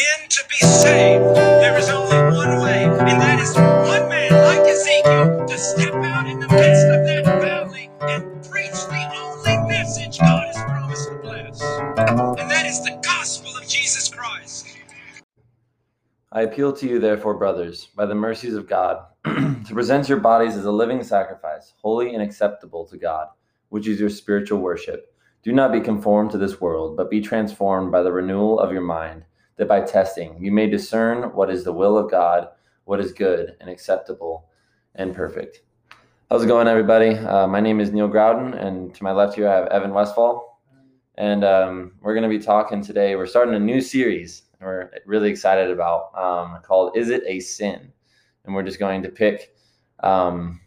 men to be saved, there is only one way, and that is one man like Ezekiel to step out in the midst of that valley and preach the only message God has promised to bless. And that is the gospel of Jesus Christ. I appeal to you, therefore, brothers, by the mercies of God, to present your bodies as a living sacrifice, holy and acceptable to God, which is your spiritual worship. Do not be conformed to this world, but be transformed by the renewal of your mind, that by testing you may discern what is the will of God, what is good and acceptable and perfect. How's it going, everybody? Uh, my name is Neil Grouden, and to my left here I have Evan Westfall. And um, we're going to be talking today. We're starting a new series we're really excited about um, called Is It a Sin? And we're just going to pick, um,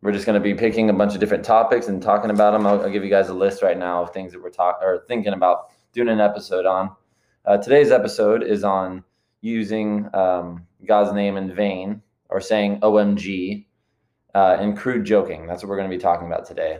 we're just going to be picking a bunch of different topics and talking about them. I'll, I'll give you guys a list right now of things that we're talking or thinking about doing an episode on. Uh, today's episode is on using um, God's name in vain or saying OMG uh, and crude joking. That's what we're going to be talking about today.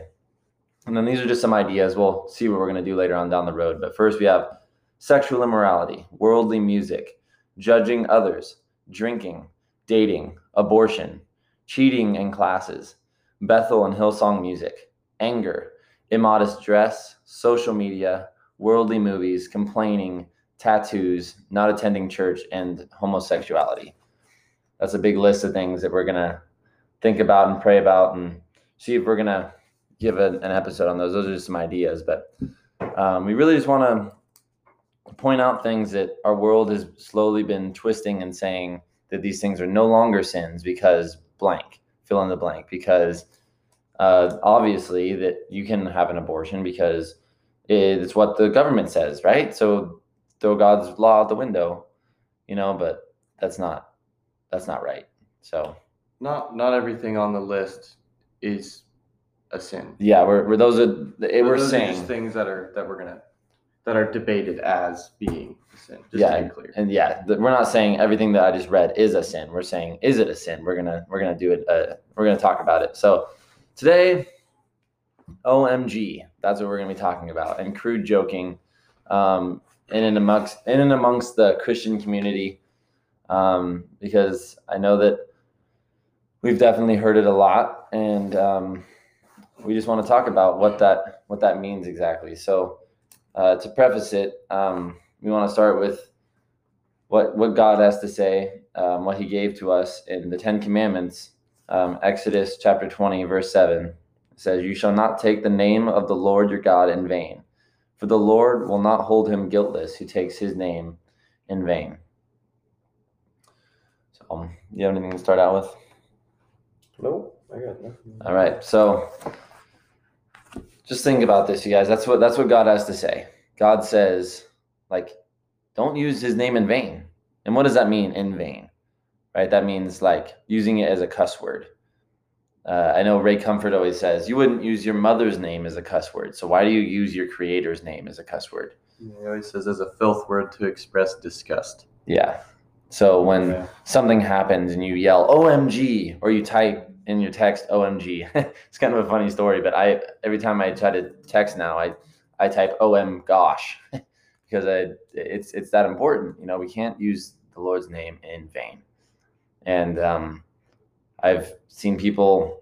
And then these are just some ideas. We'll see what we're going to do later on down the road. But first, we have sexual immorality, worldly music, judging others, drinking, dating, abortion, cheating in classes, Bethel and Hillsong music, anger, immodest dress, social media, worldly movies, complaining, tattoos, not attending church, and homosexuality. That's a big list of things that we're going to think about and pray about and see if we're going to give a, an episode on those. Those are just some ideas, but um, we really just want to point out things that our world has slowly been twisting and saying that these things are no longer sins because blank, fill in the blank, because uh, obviously that you can have an abortion because it's what the government says, right? So throw God's law out the window, you know, but that's not that's not right. So not not everything on the list is a sin. Yeah, we're, we're those are we're those saying are things that are that we're gonna that are debated as being a sin. Just yeah, to be clear. and yeah, the, we're not saying everything that I just read is a sin. We're saying is it a sin? We're gonna we're gonna do it. Uh, we're gonna talk about it. So today, OMG, that's what we're gonna be talking about, and crude joking, um, in and amongst in and amongst the Christian community, um, because I know that we've definitely heard it a lot, and um, we just want to talk about what that what that means exactly. So uh, to preface it, um, we want to start with what what God has to say, um, what He gave to us in the Ten Commandments. Um, Exodus chapter twenty, verse seven says, "You shall not take the name of the Lord your God in vain, for the Lord will not hold him guiltless who takes His name in vain." So, um, you have anything to start out with? Nope, I got nothing. All right, so just think about this, you guys. That's what that's what God has to say. God says, like, don't use his name in vain. And what does that mean in vain? Right? That means like using it as a cuss word. Uh, I know Ray Comfort always says you wouldn't use your mother's name as a cuss word. So why do you use your creator's name as a cuss word? He always says as a filth word to express disgust. Yeah. So when Yeah. something happens and you yell OMG or you type in your text OMG, it's kind of a funny story, but I every time I try to text now, I I type OM gosh because I, it's it's that important. You know, we can't use the Lord's name in vain. And um, I've seen people,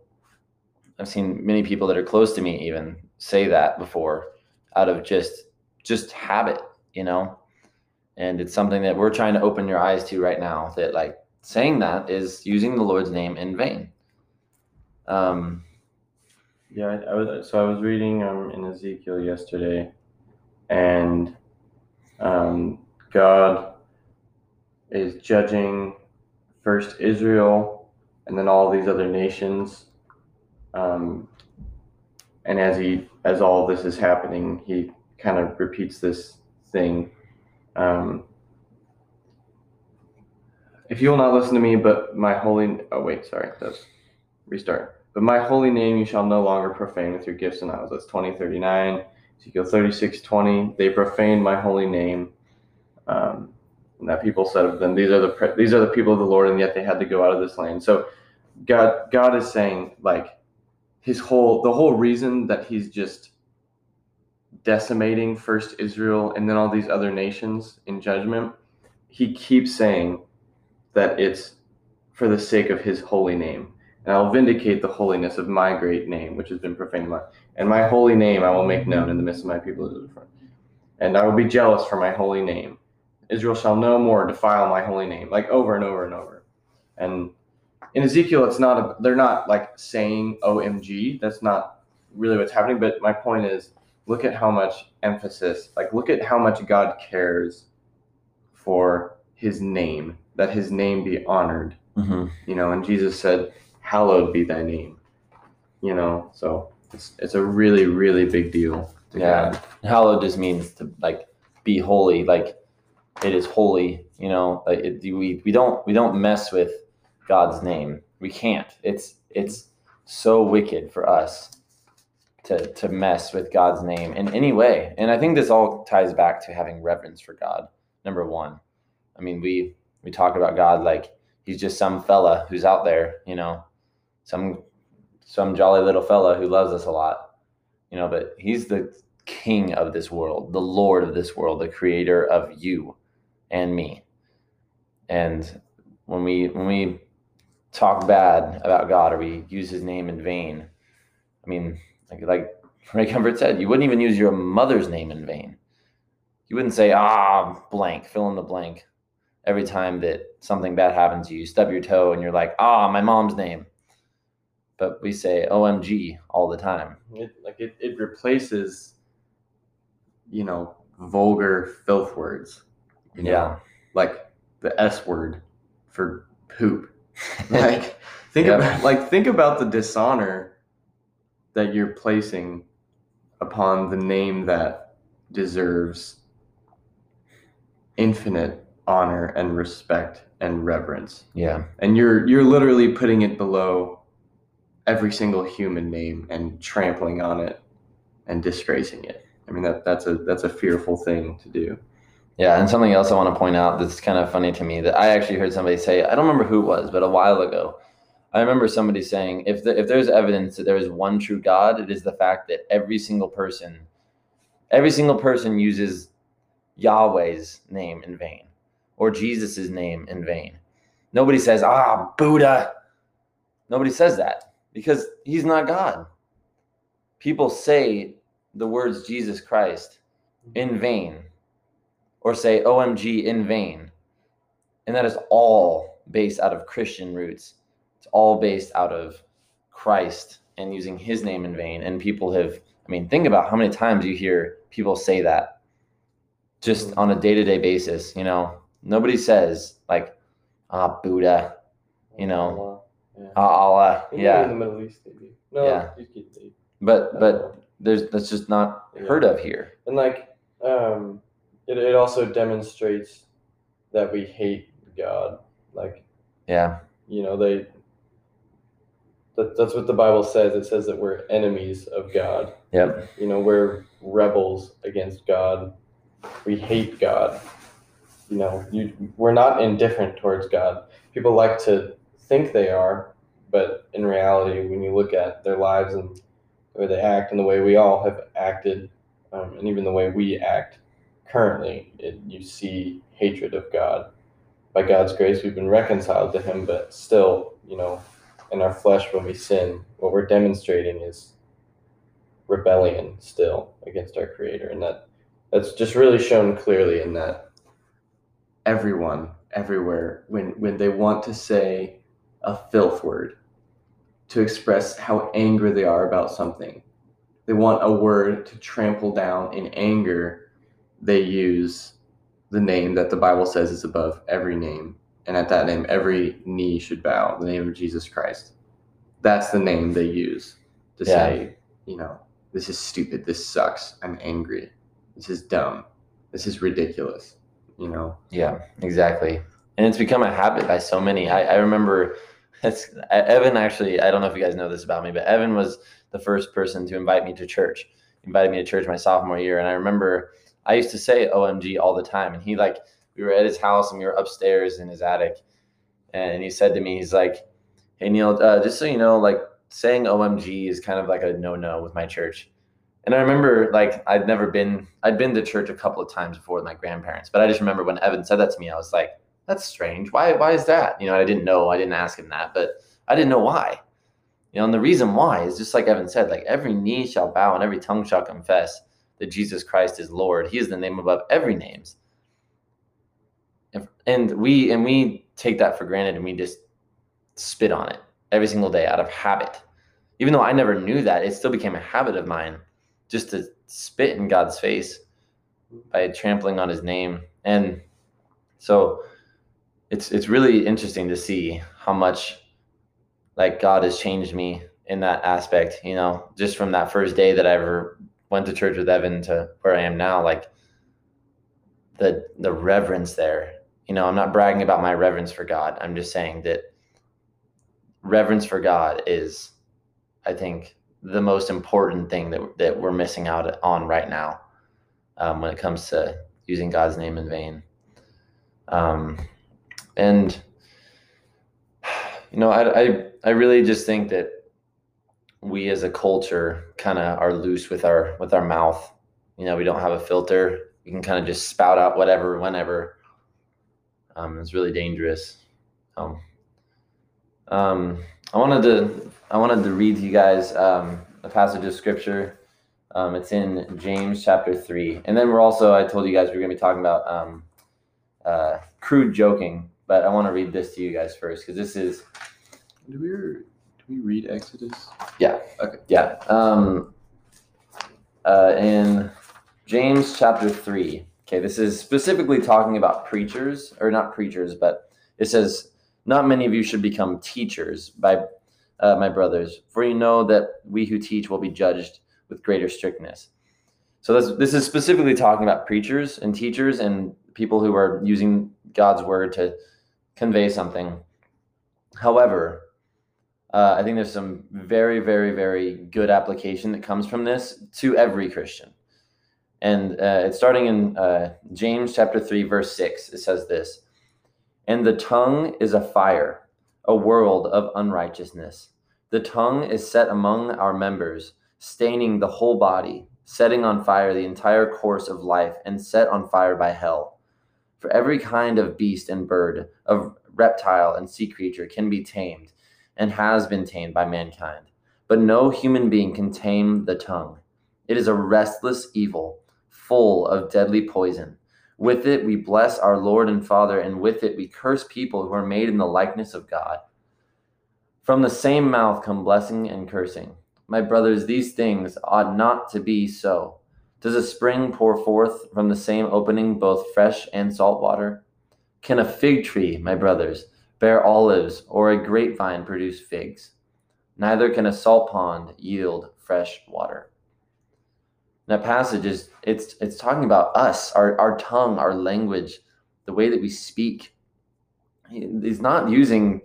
I've seen many people that are close to me even say that before, out of just just habit, you know. And it's something that we're trying to open your eyes to right now. That like saying that is using the Lord's name in vain. Um, Yeah, I, I was so I was reading um, in Ezekiel yesterday, and um, God is judging first Israel and then all these other nations. Um, and as he as all this is happening, he kind of repeats this thing. Um, if you will not listen to me, but my holy oh wait, sorry, that's restart. But my holy name you shall no longer profane with your gifts and idols. That's 2039. Ezekiel 36, 20. They profane my holy name. Um, and that people said of them, these are the these are the people of the Lord, and yet they had to go out of this land. So God God is saying like his whole the whole reason that he's just decimating first Israel and then all these other nations in judgment he keeps saying that it's for the sake of his holy name. And I'll vindicate the holiness of my great name, which has been profaned. And my holy name I will make known in the midst of my people. And I will be jealous for my holy name. Israel shall no more defile my holy name, like over and over and over. And in Ezekiel, it's not a, they're not like saying OMG. That's not really what's happening. But my point is, look at how much emphasis, like look at how much God cares for His name, that His name be honored. hmm You know, and Jesus said, "Hallowed be Thy name." You know, so it's it's a really really big deal. Yeah. God. Hallowed just means to like be holy. Like it is holy. You know, it, we we don't we don't mess with God's name. We can't. It's it's so wicked for us to to mess with God's name in any way. And I think this all ties back to having reverence for God. Number one, I mean we we talk about God like he's just some fella who's out there. You know, some some jolly little fella who loves us a lot. You know, but he's the king of this world, the lord of this world, the creator of you and me. And when we when we talk bad about God or we use his name in vain, I mean, like like Ray Comfort said, you wouldn't even use your mother's name in vain. You wouldn't say, ah, blank, fill in the blank. Every time that something bad happens to you, you stub your toe and you're like, ah, my mom's name. But we say OMG all the time. It like it, it replaces, you know, vulgar filth words. You know? Yeah. Like the S word for poop. Like think about like think about the dishonor that you're placing upon the name that deserves infinite honor and respect and reverence. yeah. And you're you're literally putting it below every single human name and trampling on it and disgracing it. I mean that that's a that's a fearful thing to do. Yeah, and something else I want to point out that's kind of funny to me that I actually heard somebody say, I don't remember who it was, but a while ago, I remember somebody saying, if the, if there's evidence that there is one true God, it is the fact that every single person, every single person uses Yahweh's name in vain or Jesus's name in vain. Nobody says, ah, Buddha. Nobody says that because he's not God. People say the words Jesus Christ in vain or say OMG in vain. And that is all based out of Christian roots. It's all based out of Christ and using his name in vain. And people have, I mean, think about how many times you hear people say that just on a day to day basis. You know, nobody says, like, ah, Buddha, you know, Yeah. ah, Allah. Maybe in Yeah. the Middle East they do. No, Yeah. you get the- But, but there's, that's just not heard of here. and like um it, it also demonstrates that we hate God. Like Yeah. you know they that, that's what the bible says it says that we're enemies of god Yep. you know we're rebels against god we hate god you know you, we're not indifferent towards god people like to think they are but in reality when you look at their lives and the way they act and the way we all have acted um, and even the way we act currently it, you see hatred of god. By god's grace we've been reconciled to him but still you know in our flesh when we sin what we're demonstrating is rebellion still against our creator and that that's just really shown clearly in that everyone everywhere when when they want to say a filth word to express how angry they are about something. They want a word to trample down in anger they use the name that the bible says is above every name and at that name every knee should bow the name of jesus christ that's the name they use to Yeah. say you know this is stupid this sucks i'm angry this is dumb this is ridiculous you know Yeah, exactly. And it's become a habit by so many. I, I remember it's, Evan actually, I don't know if you guys know this about me, but Evan was the first person to invite me to church. He invited me to church my sophomore year. And I remember I used to say OMG all the time. And he, like, we were at his house and we were upstairs in his attic. And he said to me, he's like, Hey, Neil, uh, just so you know, like, saying OMG is kind of like a no no with my church. And I remember like I'd never been I'd been to church a couple of times before with my grandparents, but I just remember when Evan said that to me, I was like, that's strange. Why why is that? You know, I didn't know, I didn't ask him that, but I didn't know why. You know, and the reason why is just like Evan said, like every knee shall bow and every tongue shall confess that Jesus Christ is Lord. He is the name above every names. And we and we take that for granted and we just spit on it every single day out of habit. Even though I never knew that, it still became a habit of mine just to spit in God's face by trampling on his name. And so it's it's really interesting to see how much like God has changed me in that aspect, you know, just from that first day that I ever went to church with Evan to where I am now, like the the reverence there. You know, I'm not bragging about my reverence for God. I'm just saying that reverence for God is, I think, the most important thing that that we're missing out on right now um, when it comes to using God's name in vain. Um, and you know, I, I I really just think that we as a culture kind of are loose with our with our mouth. You know, we don't have a filter. We can kind of just spout out whatever, whenever. Um, it's really dangerous. Um, um, I wanted to I wanted to read to you guys um, a passage of scripture. Um, it's in James chapter three, and then we're also I told you guys we are going to be talking about um, uh, crude joking, but I want to read this to you guys first because this is Do we read Exodus? Yeah. Okay. Yeah. Um, uh, in James chapter 3, okay, this is specifically talking about preachers, or not preachers, but it says, Not many of you should become teachers by uh, my brothers, for you know that we who teach will be judged with greater strictness. So this, this is specifically talking about preachers and teachers and people who are using God's word to convey something. However, uh, I think there's some very, very, very good application that comes from this to every Christian. And uh, it's starting in uh, James chapter 3, verse 6. It says this And the tongue is a fire, a world of unrighteousness. The tongue is set among our members, staining the whole body, setting on fire the entire course of life, and set on fire by hell. For every kind of beast and bird, of reptile and sea creature can be tamed and has been tamed by mankind. But no human being can tame the tongue. It is a restless evil, full of deadly poison. With it we bless our Lord and Father, and with it we curse people who are made in the likeness of God. From the same mouth come blessing and cursing. My brothers, these things ought not to be so. Does a spring pour forth from the same opening both fresh and salt water? Can a fig tree, my brothers, bear olives, or a grapevine produce figs. Neither can a salt pond yield fresh water. That passage is it's it's talking about us, our, our tongue, our language, the way that we speak. He's not using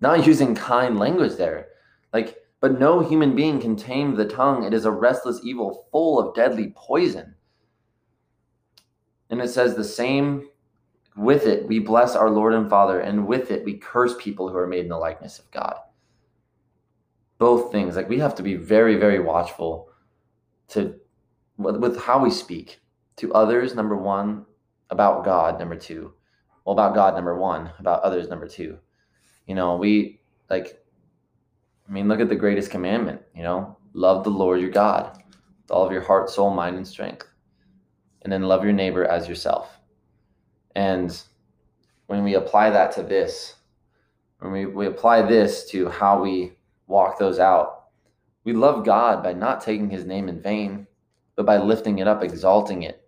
not using kind language there. Like, but no human being can tame the tongue. It is a restless evil full of deadly poison. And it says the same with it, we bless our Lord and Father, and with it, we curse people who are made in the likeness of God. Both things, like we have to be very, very watchful to with how we speak to others. Number one, about God. Number two, well, about God. Number one, about others. Number two, you know, we like. I mean, look at the greatest commandment. You know, love the Lord your God with all of your heart, soul, mind, and strength, and then love your neighbor as yourself and when we apply that to this, when we, we apply this to how we walk those out, we love God by not taking his name in vain, but by lifting it up, exalting it.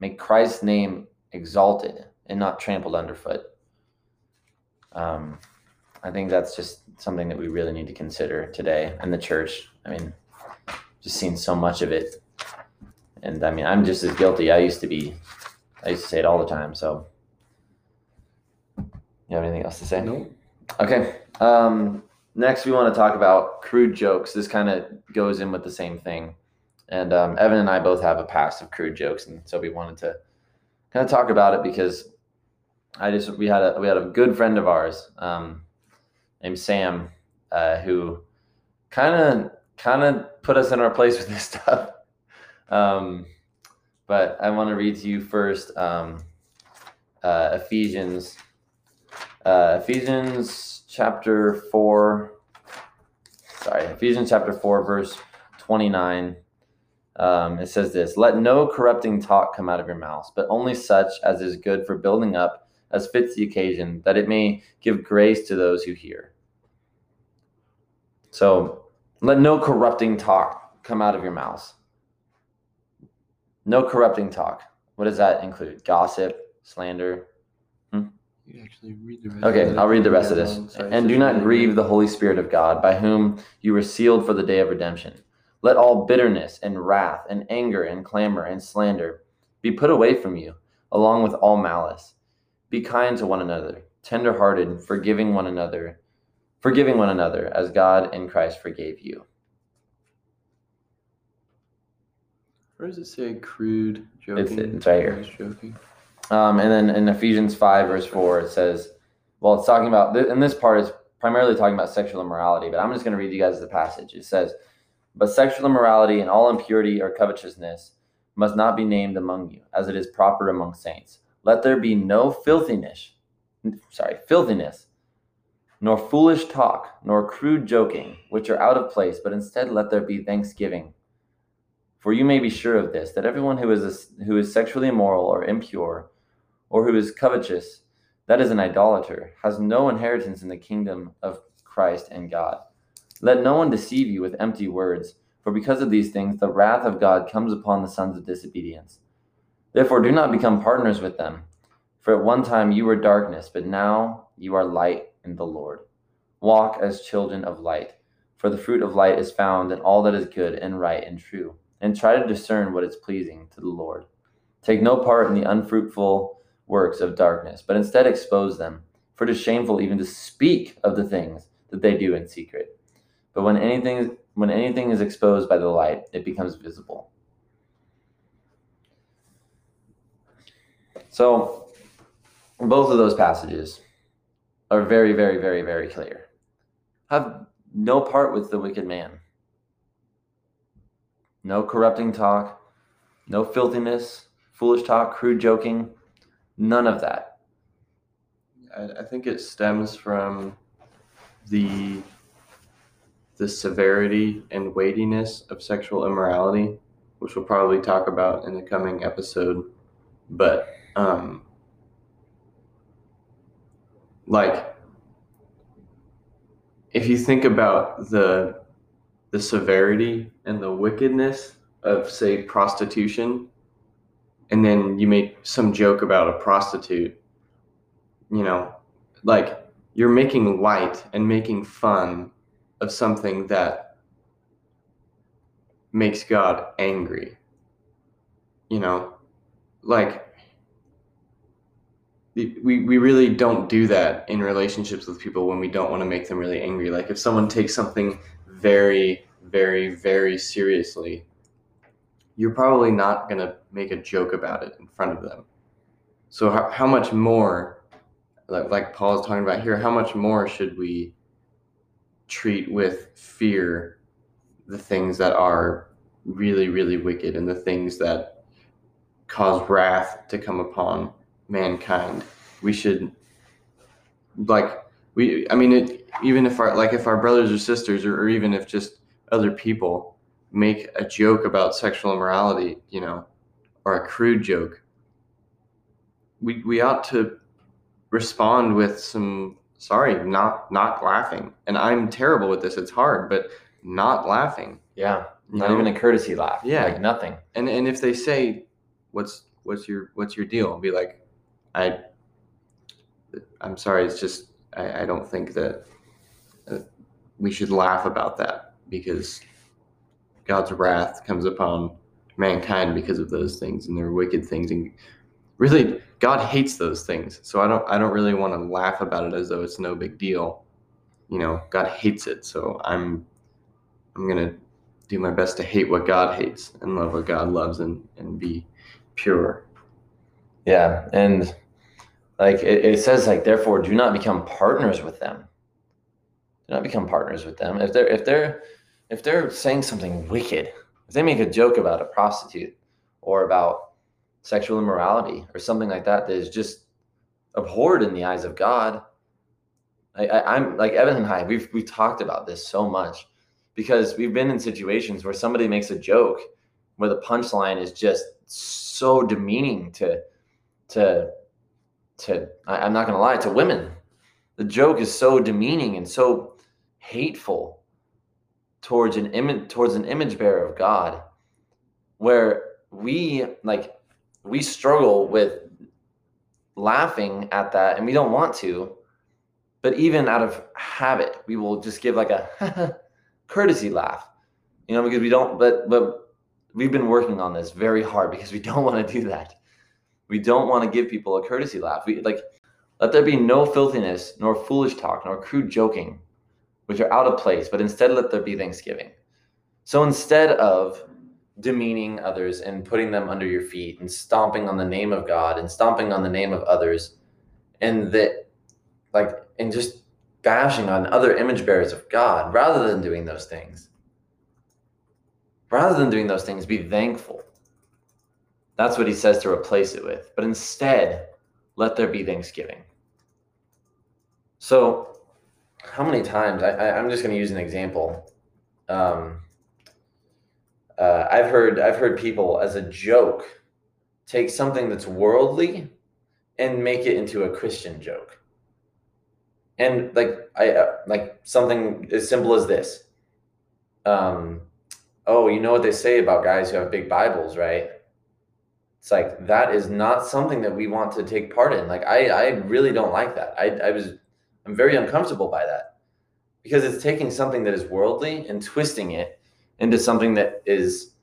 Make Christ's name exalted and not trampled underfoot. Um, I think that's just something that we really need to consider today in the church. I mean, just seen so much of it. And I mean, I'm just as guilty. I used to be I used to say it all the time. So, you have anything else to say? No. Okay. Um, next, we want to talk about crude jokes. This kind of goes in with the same thing. And um, Evan and I both have a past of crude jokes, and so we wanted to kind of talk about it because I just we had a we had a good friend of ours um, named Sam uh, who kind of kind of put us in our place with this stuff. Um, but I want to read to you first um, uh, Ephesians, uh, Ephesians chapter 4. Sorry, Ephesians chapter 4, verse 29. Um, it says this Let no corrupting talk come out of your mouths, but only such as is good for building up as fits the occasion, that it may give grace to those who hear. So let no corrupting talk come out of your mouths. No corrupting talk. What does that include? Gossip, slander. Hmm? You actually read the rest Okay, I'll read the rest of this. And do not grieve the Holy Spirit of God, by whom you were sealed for the day of redemption. Let all bitterness and wrath and anger and clamor and slander be put away from you, along with all malice. Be kind to one another, tenderhearted, forgiving one another, forgiving one another, as God in Christ forgave you. Where does it say crude joking? it's right here. Joking. Um, and then in Ephesians 5, verse 4, it says, well, it's talking about, and this part is primarily talking about sexual immorality, but I'm just going to read you guys the passage. It says, But sexual immorality and all impurity or covetousness must not be named among you, as it is proper among saints. Let there be no filthiness, sorry, filthiness, nor foolish talk, nor crude joking, which are out of place, but instead let there be thanksgiving. For you may be sure of this, that everyone who is, who is sexually immoral or impure, or who is covetous, that is an idolater, has no inheritance in the kingdom of Christ and God. Let no one deceive you with empty words, for because of these things the wrath of God comes upon the sons of disobedience. Therefore, do not become partners with them. For at one time you were darkness, but now you are light in the Lord. Walk as children of light, for the fruit of light is found in all that is good and right and true, and try to discern what is pleasing to the Lord. Take no part in the unfruitful works of darkness, but instead expose them. For it is shameful even to speak of the things that they do in secret. But when anything when anything is exposed by the light, it becomes visible. So both of those passages are very, very, very, very clear. Have no part with the wicked man. No corrupting talk, no filthiness, foolish talk, crude joking, None of that. I, I think it stems from the the severity and weightiness of sexual immorality, which we'll probably talk about in the coming episode. But um, like if you think about the the severity and the wickedness of say prostitution and then you make some joke about a prostitute, you know, like you're making light and making fun of something that makes God angry. You know, like we, we really don't do that in relationships with people when we don't want to make them really angry. Like if someone takes something very, very, very seriously, you're probably not going to make a joke about it in front of them. So how, how much more, like, like Paul is talking about here, how much more should we treat with fear the things that are really, really wicked and the things that cause wrath to come upon mankind? We should, like, we, I mean, it, even if our, like, if our brothers or sisters, or, or even if just other people make a joke about sexual immorality, you know, or a crude joke, we we ought to respond with some sorry, not not laughing. And I'm terrible with this. It's hard, but not laughing. Yeah. Not even a courtesy laugh. Yeah. Like nothing. And and if they say, What's what's your what's your deal? I'll be like, I I'm sorry, it's just I, I don't think that uh, we should laugh about that because God's wrath comes upon mankind because of those things and their wicked things and really God hates those things. So I don't I don't really want to laugh about it as though it's no big deal. You know, God hates it. So I'm I'm going to do my best to hate what God hates and love what God loves and and be pure. Yeah, and like it, it says like therefore do not become partners with them. Do not become partners with them. If they're if they're if they're saying something wicked, if they make a joke about a prostitute or about sexual immorality or something like that that is just abhorred in the eyes of God, I, I'm like Evan and I, we've we've talked about this so much because we've been in situations where somebody makes a joke where the punchline is just so demeaning to to to I, am not gonna lie to women. The joke is so demeaning and so hateful towards an image towards an image bearer of God, where we like we struggle with laughing at that and we don't want to but even out of habit we will just give like a courtesy laugh you know because we don't but but we've been working on this very hard because we don't want to do that. We don't want to give people a courtesy laugh. We like let there be no filthiness nor foolish talk nor crude joking which are out of place but instead let there be thanksgiving. So instead of demeaning others and putting them under your feet and stomping on the name of God and stomping on the name of others and that like and just bashing on other image bearers of God rather than doing those things rather than doing those things be thankful. That's what he says to replace it with. But instead let there be thanksgiving. So how many times I, I, i'm just going to use an example um, uh, I've heard I've heard people as a joke take something that's worldly and make it into a Christian joke. And like I uh, like something as simple as this. Um, oh, you know what they say about guys who have big Bibles, right? It's like that is not something that we want to take part in. Like I I really don't like that. I I was I'm very uncomfortable by that because it's taking something that is worldly and twisting it into something that is,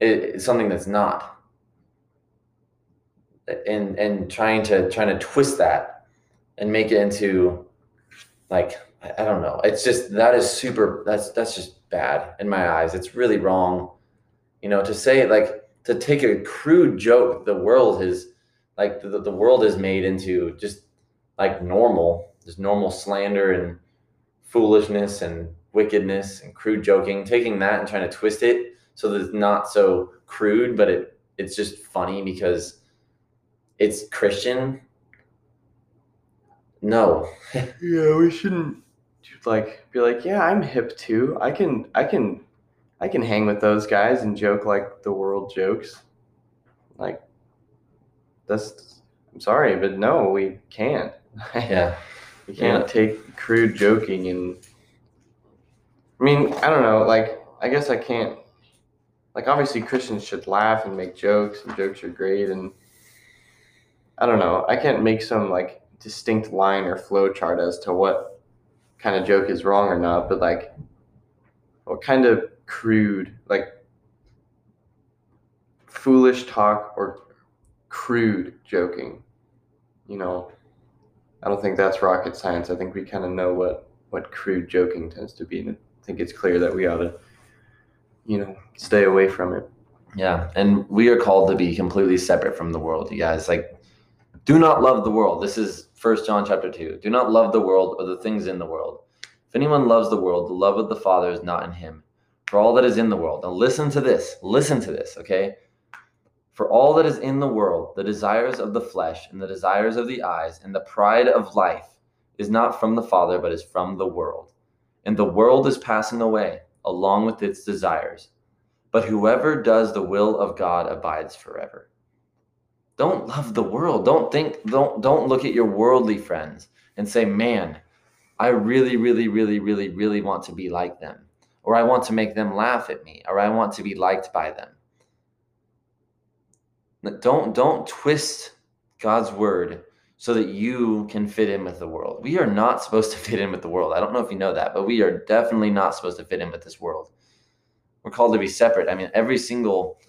is something that's not and and trying to trying to twist that and make it into like I don't know. It's just that is super. That's that's just bad in my eyes. It's really wrong. You know, to say like to take a crude joke the world is like the, the world is made into just like normal, just normal slander and foolishness and wickedness and crude joking, taking that and trying to twist it so that it's not so crude, but it it's just funny because it's Christian. No. yeah, we shouldn't like be like, yeah, I'm hip too. I can I can I can hang with those guys and joke like the world jokes. Like that's I'm sorry, but no, we can't. Yeah. We can't yeah. take crude joking and I mean, I don't know. Like, I guess I can't. Like, obviously, Christians should laugh and make jokes, and jokes are great. And I don't know. I can't make some like distinct line or flow chart as to what kind of joke is wrong or not. But like, what kind of crude, like, foolish talk or crude joking, you know, I don't think that's rocket science. I think we kind of know what what crude joking tends to be. And I think it's clear that we ought to, you know, stay away from it. Yeah, and we are called to be completely separate from the world, you guys. Like, do not love the world. This is First John chapter two. Do not love the world or the things in the world. If anyone loves the world, the love of the Father is not in him. For all that is in the world, Now listen to this, listen to this, okay? For all that is in the world, the desires of the flesh and the desires of the eyes and the pride of life is not from the Father, but is from the world and the world is passing away along with its desires. But whoever does the will of God abides forever. Don't love the world. Don't think don't don't look at your worldly friends and say, "Man, I really really really really really want to be like them." Or I want to make them laugh at me, or I want to be liked by them. Don't don't twist God's word so that you can fit in with the world. We are not supposed to fit in with the world. I don't know if you know that, but we are definitely not supposed to fit in with this world. We're called to be separate. I mean, every single,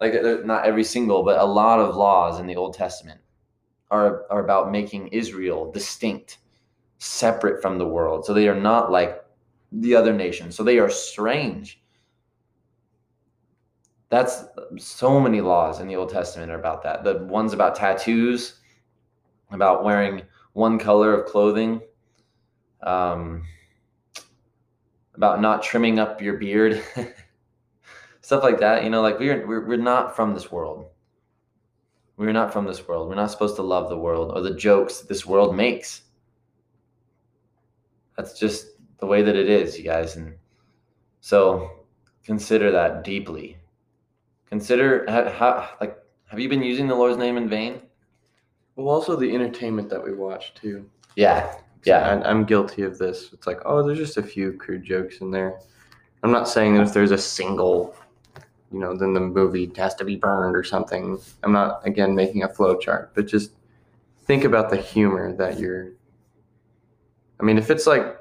like uh, not every single, but a lot of laws in the Old Testament are, are about making Israel distinct, separate from the world. So they are not like the other nations. So they are strange. That's so many laws in the Old Testament are about that. The ones about tattoos, about wearing one color of clothing. Um, about not trimming up your beard, stuff like that. You know, like we're, we're we're not from this world. We're not from this world. We're not supposed to love the world or the jokes this world makes. That's just the way that it is, you guys. And so consider that deeply. Consider how, like, have you been using the Lord's name in vain? Well, also the entertainment that we watch too. Yeah, yeah. I'm, I'm guilty of this. It's like, oh, there's just a few crude jokes in there. I'm not saying that if there's a single, you know, then the movie has to be burned or something. I'm not again making a flow chart, but just think about the humor that you're. I mean, if it's like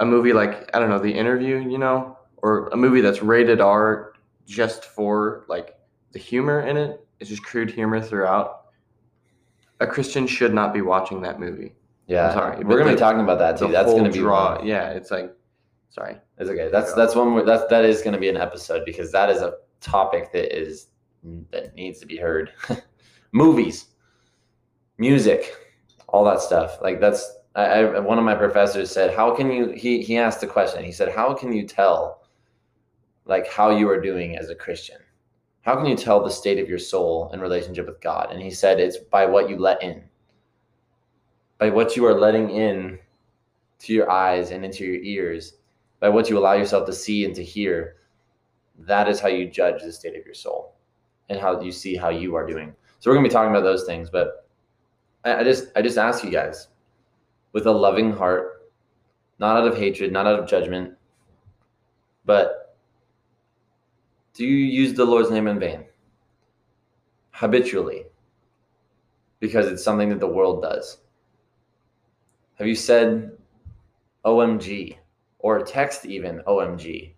a movie like I don't know, The Interview, you know, or a movie that's rated R just for like the humor in it, it's just crude humor throughout. A Christian should not be watching that movie. Yeah, I'm sorry, we're gonna be talking about that too. That's gonna be draw. one. Yeah, it's like, sorry. It's okay. That's that's one. where- That's that is gonna be an episode because that is a topic that is that needs to be heard. Movies, music, all that stuff. Like that's. I, I one of my professors said, "How can you?" He he asked the question. He said, "How can you tell, like how you are doing as a Christian? How can you tell the state of your soul in relationship with God?" And he said, "It's by what you let in." By what you are letting in to your eyes and into your ears, by what you allow yourself to see and to hear, that is how you judge the state of your soul and how you see how you are doing. So we're gonna be talking about those things, but I, I just I just ask you guys with a loving heart, not out of hatred, not out of judgment, but do you use the Lord's name in vain? Habitually. Because it's something that the world does. Have you said OMG or text even OMG?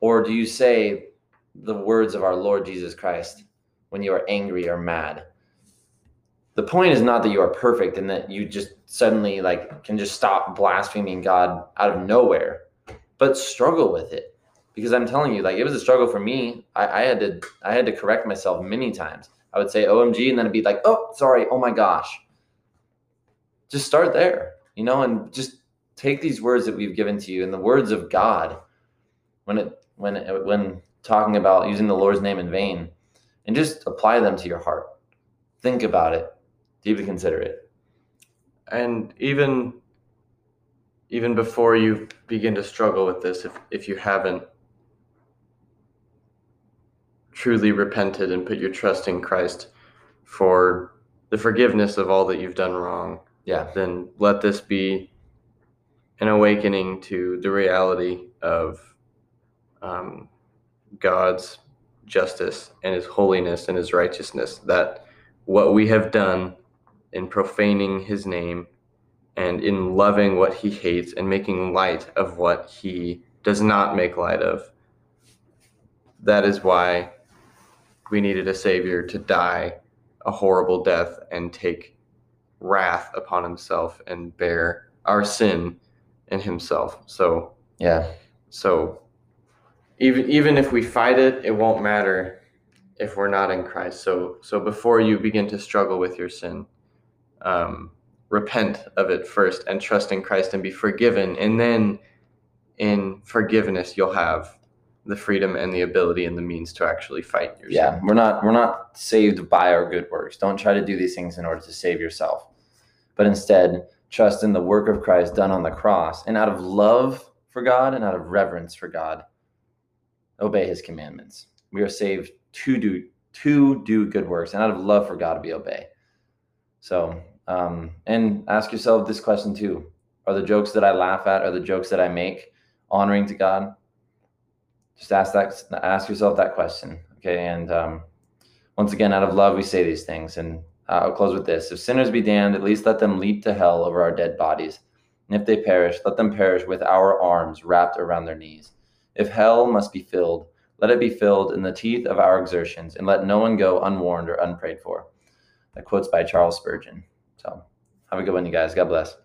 Or do you say the words of our Lord Jesus Christ when you are angry or mad? The point is not that you are perfect and that you just suddenly like can just stop blaspheming God out of nowhere, but struggle with it. Because I'm telling you, like it was a struggle for me. I, I had to I had to correct myself many times. I would say OMG and then it'd be like, oh sorry, oh my gosh. Just start there, you know, and just take these words that we've given to you and the words of God when it when it, when talking about using the Lord's name in vain and just apply them to your heart. Think about it. Deeply consider it. And even even before you begin to struggle with this, if if you haven't truly repented and put your trust in Christ for the forgiveness of all that you've done wrong, Yeah. then let this be an awakening to the reality of um, God's justice and His holiness and His righteousness. That what we have done in profaning His name and in loving what He hates and making light of what He does not make light of, that is why we needed a Savior to die a horrible death and take wrath upon himself and bear our sin in himself. So Yeah. so even even if we fight it, it won't matter if we're not in Christ. So so before you begin to struggle with your sin, um, repent of it first and trust in Christ and be forgiven, and then in forgiveness you'll have the freedom and the ability and the means to actually fight yourself. Yeah. We're not we're not saved by our good works. Don't try to do these things in order to save yourself. But instead, trust in the work of Christ done on the cross and out of love for God and out of reverence for God, obey his commandments. We are saved to do to do good works and out of love for God we obey. So, um, and ask yourself this question too. Are the jokes that I laugh at, are the jokes that I make honoring to God? Just ask that ask yourself that question. Okay. And um, once again, out of love, we say these things. And uh, I'll close with this. If sinners be damned, at least let them leap to hell over our dead bodies. And if they perish, let them perish with our arms wrapped around their knees. If hell must be filled, let it be filled in the teeth of our exertions, and let no one go unwarned or unprayed for. That quote's by Charles Spurgeon. So have a good one, you guys. God bless.